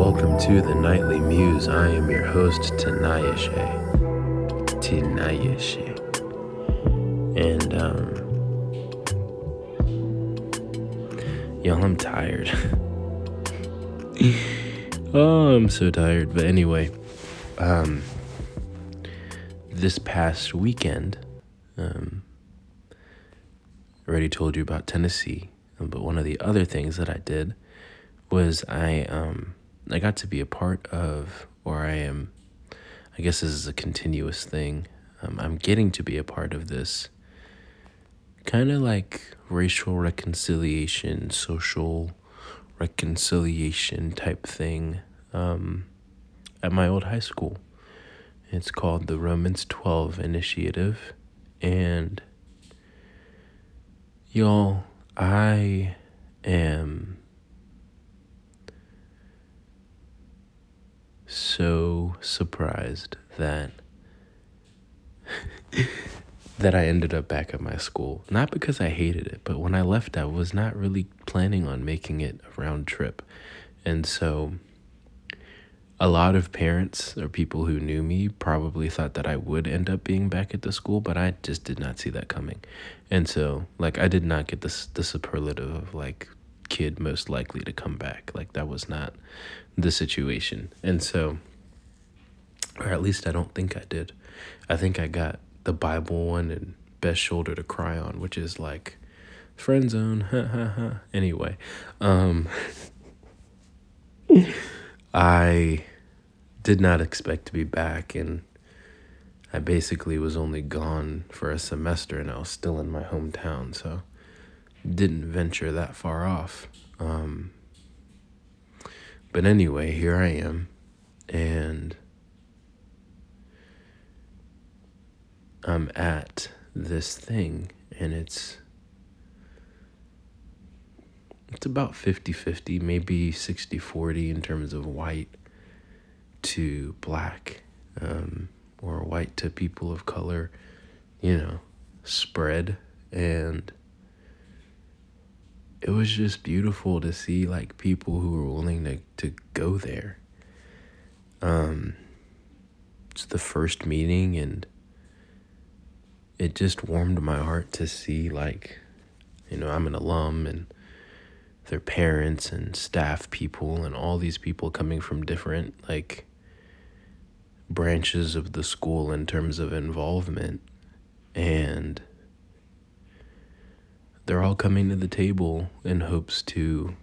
welcome to the Knightly Muse. I am your host, Tanayashe. Tanayashe. And, um, y'all, I'm tired. oh, I'm so tired. But anyway, um, this past weekend, um, already told you about Tennessee, but one of the other things that I did was I um I got to be a part of, or I am, I guess this is a continuous thing. Um, I'm getting to be a part of this kind of like racial reconciliation, social reconciliation type thing um, at my old high school. It's called the Romans 12 Initiative. And y'all, I am so surprised that that I ended up back at my school. Not because I hated it, but when I left I was not really planning on making it a round trip. And so a lot of parents or people who knew me probably thought that I would end up being back at the school, but I just did not see that coming. And so like I did not get this the superlative of like kid most likely to come back. Like that was not the situation. And so, or at least I don't think I did. I think I got the Bible one and best shoulder to cry on, which is like friend zone. Ha ha ha. Anyway, um, I did not expect to be back and I basically was only gone for a semester and I was still in my hometown, so didn't venture that far off. Um, but anyway, here I am, and I'm at this thing, and it's it's about 50-50, maybe 60-40 in terms of white to black, um, or white to people of color, you know, spread and it was just beautiful to see like people who were willing to, to go there. Um, it's the first meeting and it just warmed my heart to see like, you know, I'm an alum and their parents and staff people and all these people coming from different like branches of the school in terms of involvement and they're all coming to the table in hopes to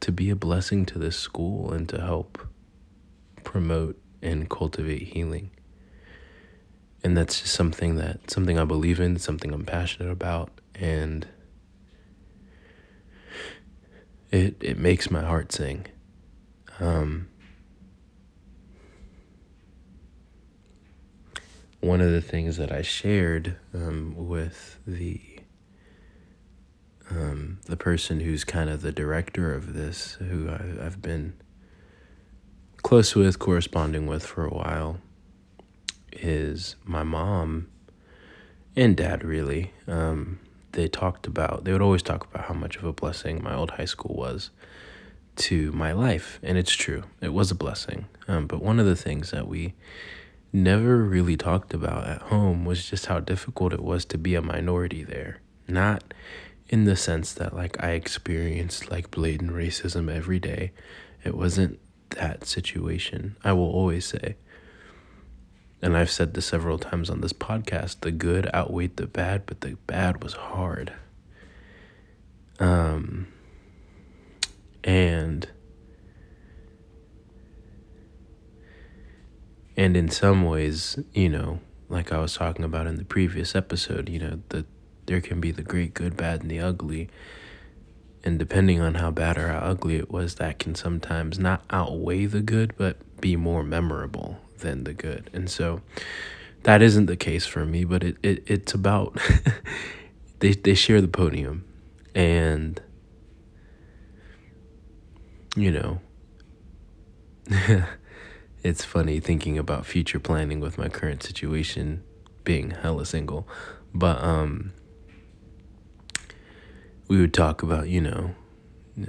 to be a blessing to this school and to help promote and cultivate healing. And that's just something that something I believe in, something I'm passionate about and it it makes my heart sing. Um one of the things that I shared um, with the um, the person who's kind of the director of this, who I, I've been close with, corresponding with for a while, is my mom and dad. Really, um, they talked about. They would always talk about how much of a blessing my old high school was to my life, and it's true. It was a blessing. Um, but one of the things that we never really talked about at home was just how difficult it was to be a minority there. Not in the sense that like I experienced like blatant racism every day. It wasn't that situation. I will always say. And I've said this several times on this podcast, the good outweighed the bad, but the bad was hard. Um and And in some ways, you know, like I was talking about in the previous episode, you know, that there can be the great, good, bad, and the ugly. And depending on how bad or how ugly it was, that can sometimes not outweigh the good, but be more memorable than the good. And so that isn't the case for me, but it, it it's about they they share the podium and you know it's funny thinking about future planning with my current situation being hella single. But um we would talk about, you know,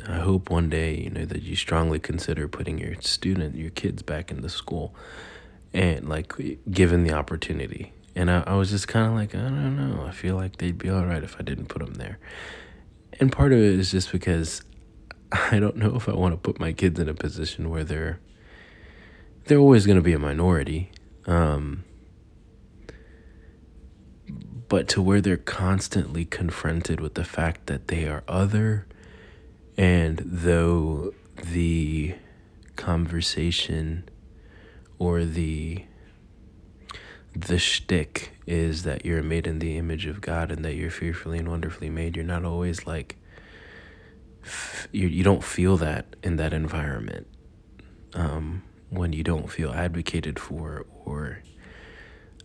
I hope one day, you know, that you strongly consider putting your student, your kids back into school and like given the opportunity. And I, I was just kind of like, I don't know. I feel like they'd be all right if I didn't put them there. And part of it is just because I don't know if I want to put my kids in a position where they're they're always going to be a minority. Um, but to where they're constantly confronted with the fact that they are other and though the conversation or the the shtick is that you're made in the image of God and that you're fearfully and wonderfully made, you're not always like you you don't feel that in that environment um, when you don't feel advocated for or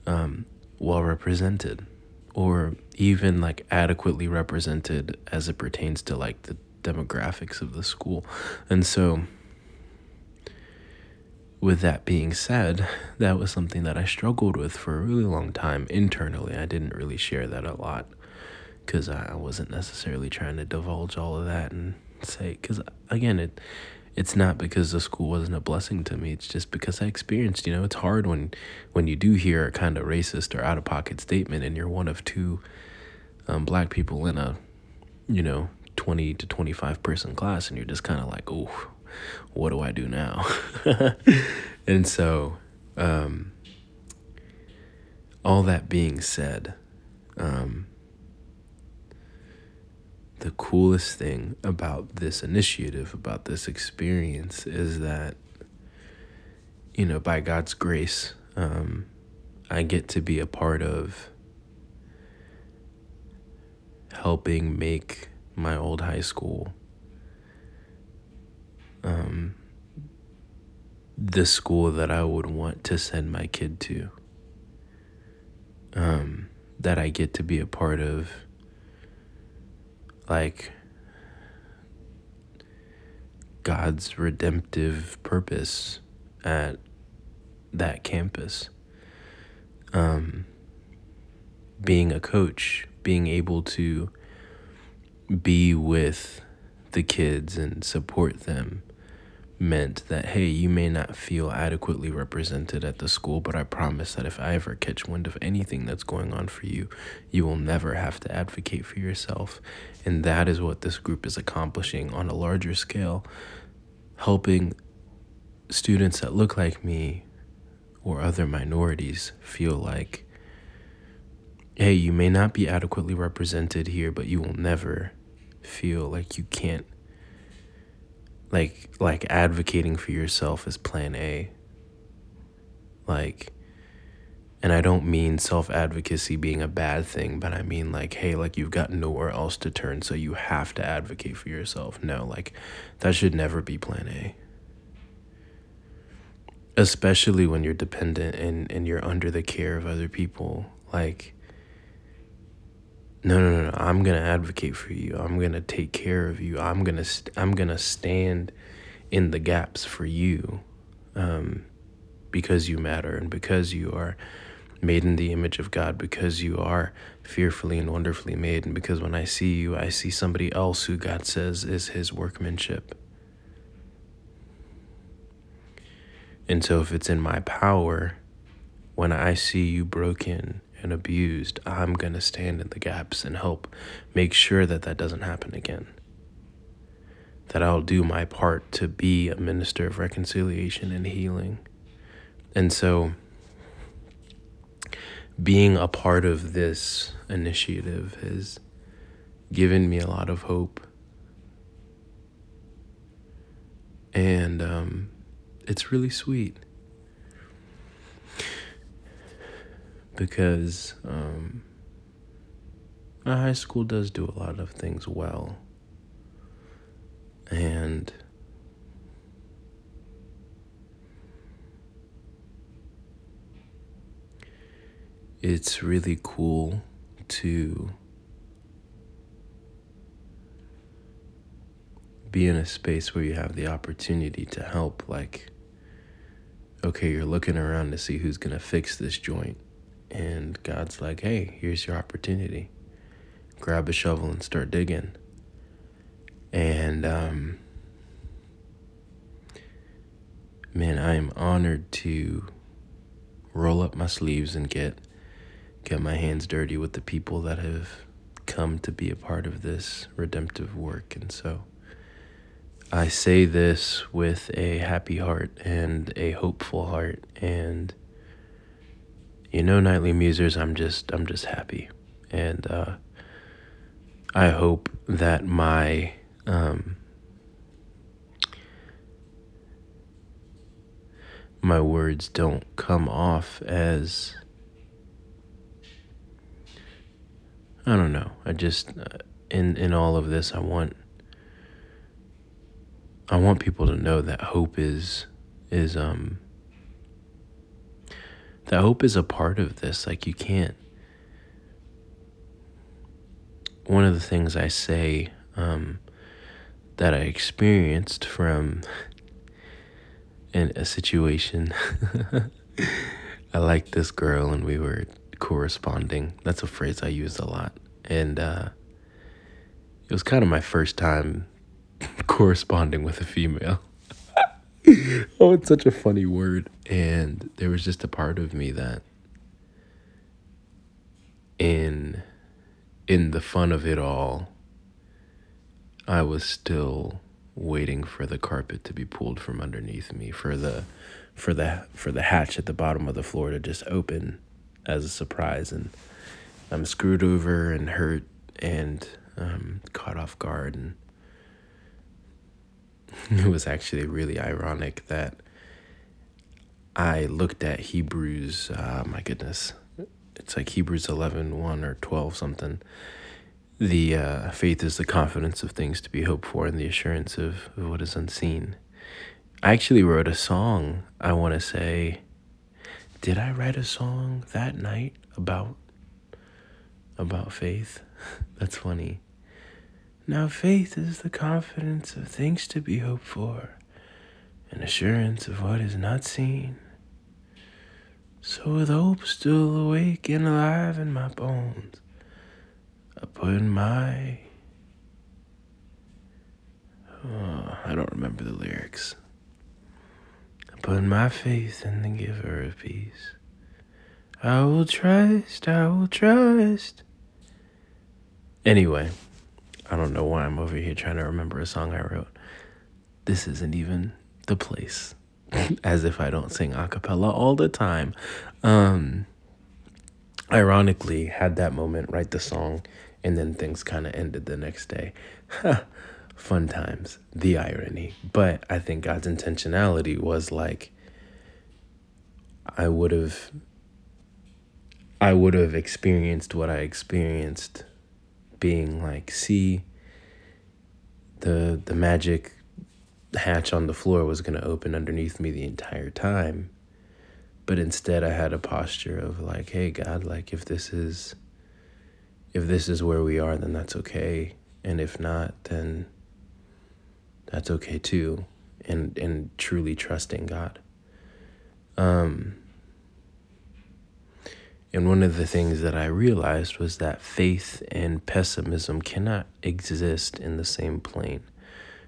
um, well represented or even like adequately represented as it pertains to like the demographics of the school. And so, with that being said, that was something that I struggled with for a really long time internally. I didn't really share that a lot because I wasn't necessarily trying to divulge all of that and say, because again, it it's not because the school wasn't a blessing to me. It's just because I experienced, you know, it's hard when when you do hear a kind of racist or out of pocket statement and you're one of two um, black people in a, you know, 20 to 25 person class and you're just kind of like, oh, what do I do now? and so, um, all that being said, um, the coolest thing about this initiative, about this experience, is that, you know, by God's grace, um, I get to be a part of helping make my old high school um, the school that I would want to send my kid to. Um, that I get to be a part of, like, God's redemptive purpose at that campus. Um, being a coach, being able to be with the kids and support them meant that hey you may not feel adequately represented at the school but i promise that if i ever catch wind of anything that's going on for you you will never have to advocate for yourself. And that is what this group is accomplishing on a larger scale helping students that look like me or other minorities feel like hey you may not be adequately represented here but you will never feel like you can't like like advocating for yourself is plan A. Like and I don't mean self-advocacy being a bad thing, but I mean like hey, like you've got nowhere else to turn so you have to advocate for yourself. No, like that should never be plan A. Especially when you're dependent and and you're under the care of other people. Like no no no, no. I'm going to advocate for you. I'm going to take care of you. I'm going to st- i'm going to stand in the gaps for you um, because you matter and because you are made in the image of god because you are fearfully and wonderfully made and because when i see you i see somebody else who god says is his workmanship. And so if it's in my power when i see you broken and abused, I'm going to stand in the gaps and help make sure that that doesn't happen again. That I'll do my part to be a minister of reconciliation and healing. And so, being a part of this initiative has given me a lot of hope. And um, it's really sweet. Because um, our high school does do a lot of things well. And it's really cool to be in a space where you have the opportunity to help like okay you're looking around to see who's going to fix this joint and God's like, hey, here's your opportunity. Grab a shovel and start digging. And um, man, I am honored to roll up my sleeves and get get my hands dirty with the people that have come to be a part of this redemptive work. And so I say this with a happy heart and a hopeful heart and you know knightly musers I'm just I'm just happy and uh, I hope that my um, my words don't come off as I don't know. I just uh, in in all of this, I want I want people to know that hope is is um that hope is a part of this. Like you can't. One of the things I say um, that I experienced from in a situation. I liked this girl and we were corresponding. That's a phrase I use a lot. And uh, it was kind of my first time corresponding with a female. oh, it's such a funny word. And there was just a part of me that in in the fun of it all, I was still waiting for the carpet to be pulled from underneath me for the for the for the hatch at the bottom of the floor to just open as a surprise and I'm screwed over and hurt and um, caught off guard and it was actually really ironic that I looked at Hebrews uh, my goodness it's like Hebrews 11 1 or 12 something the uh, faith is the confidence of things to be hoped for and the assurance of, of what is unseen. I actually wrote a song, I want to say. Did I write a song that night about about faith? That's funny. Now faith is the confidence of things to be hoped for and assurance of what is not seen. So with hope still awake and alive in my bones, I put my. Oh, I don't remember the lyrics. I put my faith in the giver of peace. I will trust, I will trust. Anyway, I don't know why I'm over here trying to remember a song I wrote. This isn't even the place. As if I don't sing a cappella all the time. Um, ironically, had that moment, write the song, and then things kind of ended the next day. Fun times, the irony. But I think God's intentionality was like, I would have. I would have experienced what I experienced being like, see, the the magic hatch on the floor was going to open underneath me the entire time. But instead I had a posture of like, hey God, like if this is if this is where we are, then that's okay. And if not, then that's okay too. And and truly trusting God. Um and one of the things that I realized was that faith and pessimism cannot exist in the same plane.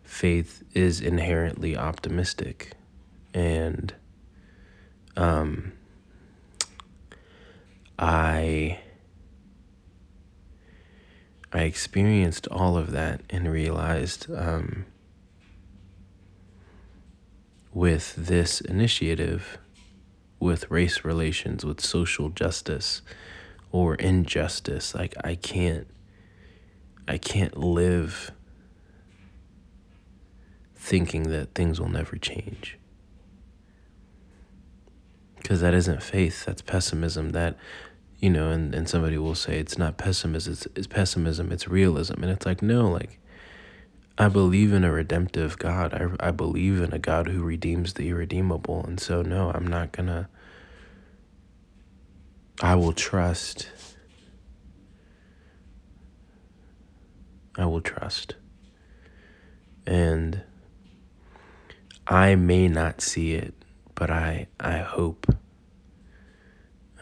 Faith is inherently optimistic. And um, I I experienced all of that and realized um, with this initiative, with race relations, with social justice or injustice, like I can't, I can't live thinking that things will never change. Because that isn't faith, that's pessimism. That you know, and, and somebody will say it's not pessimism, it's, it's pessimism, it's realism. And it's like, no, like, I believe in a redemptive God. I, I believe in a God who redeems the irredeemable. And so, no, I'm not gonna, I will trust. I will trust. And I may not see it, but I, I hope.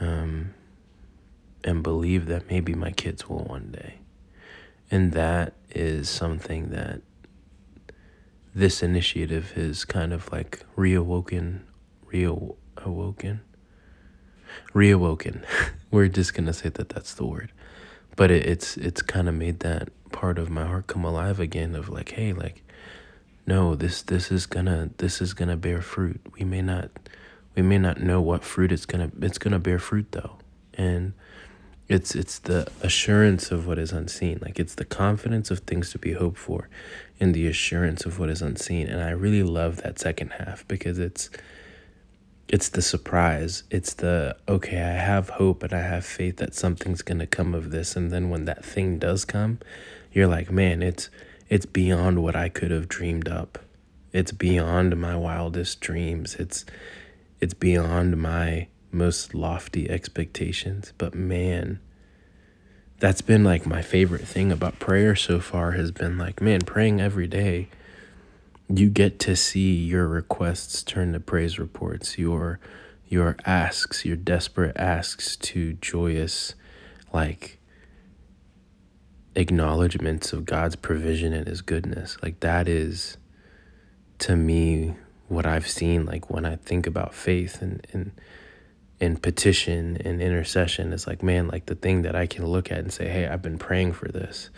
Um, and believe that maybe my kids will one day. And that is something that this initiative has kind of like reawoken, reawoken, reawoken. We're just gonna say that that's the word, but it, it's it's kind of made that part of my heart come alive again. Of like, hey, like, no, this this is gonna this is gonna bear fruit. We may not we may not know what fruit it's gonna it's gonna bear fruit though, and it's it's the assurance of what is unseen. Like it's the confidence of things to be hoped for and the assurance of what is unseen. And I really love that second half because it's it's the surprise. It's the okay, I have hope and I have faith that something's going to come of this and then when that thing does come, you're like, "Man, it's it's beyond what I could have dreamed up. It's beyond my wildest dreams. It's it's beyond my most lofty expectations. But man, that's been like my favorite thing about prayer so far has been like, man, praying every day, you get to see your requests turn to praise reports, your your asks, your desperate asks to joyous like acknowledgments of God's provision and his goodness. Like that is to me what I've seen like when I think about faith and and and petition and intercession is like man like the thing that I can look at and say hey I've been praying for this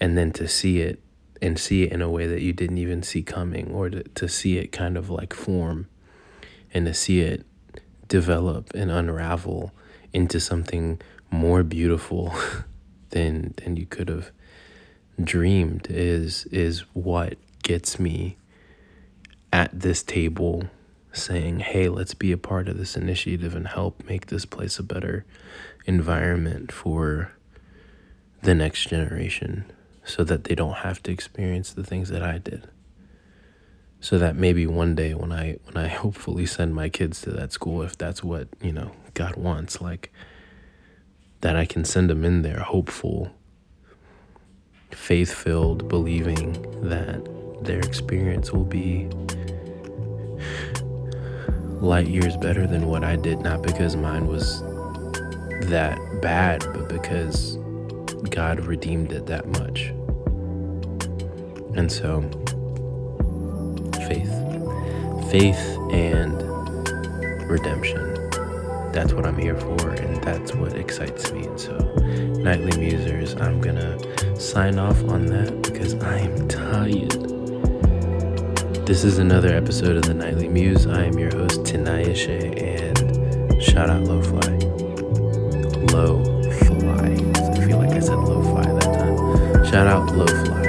and then to see it and see it in a way that you didn't even see coming or to, to see it kind of like form and to see it develop and unravel into something more beautiful than than you could have dreamed is is what gets me at this table saying, hey, let's be a part of this initiative and help make this place a better environment for the next generation so that they don't have to experience the things that I did. So that maybe one day when I when I hopefully send my kids to that school if that's what, you know, God wants, like that I can send them in there hopeful, faith-filled, believing that their experience will be light years better than what I did, not because mine was that bad, but because God redeemed it that much. And so, faith. Faith and redemption. That's what I'm here for, and that's what excites me. And so, Knightly Musers, I'm gonna sign off on that because I am tired. This is another episode of the Knightly Muse. I am your host, Tanaya Shea, and shout out LoFly. Low Shout out LoFly.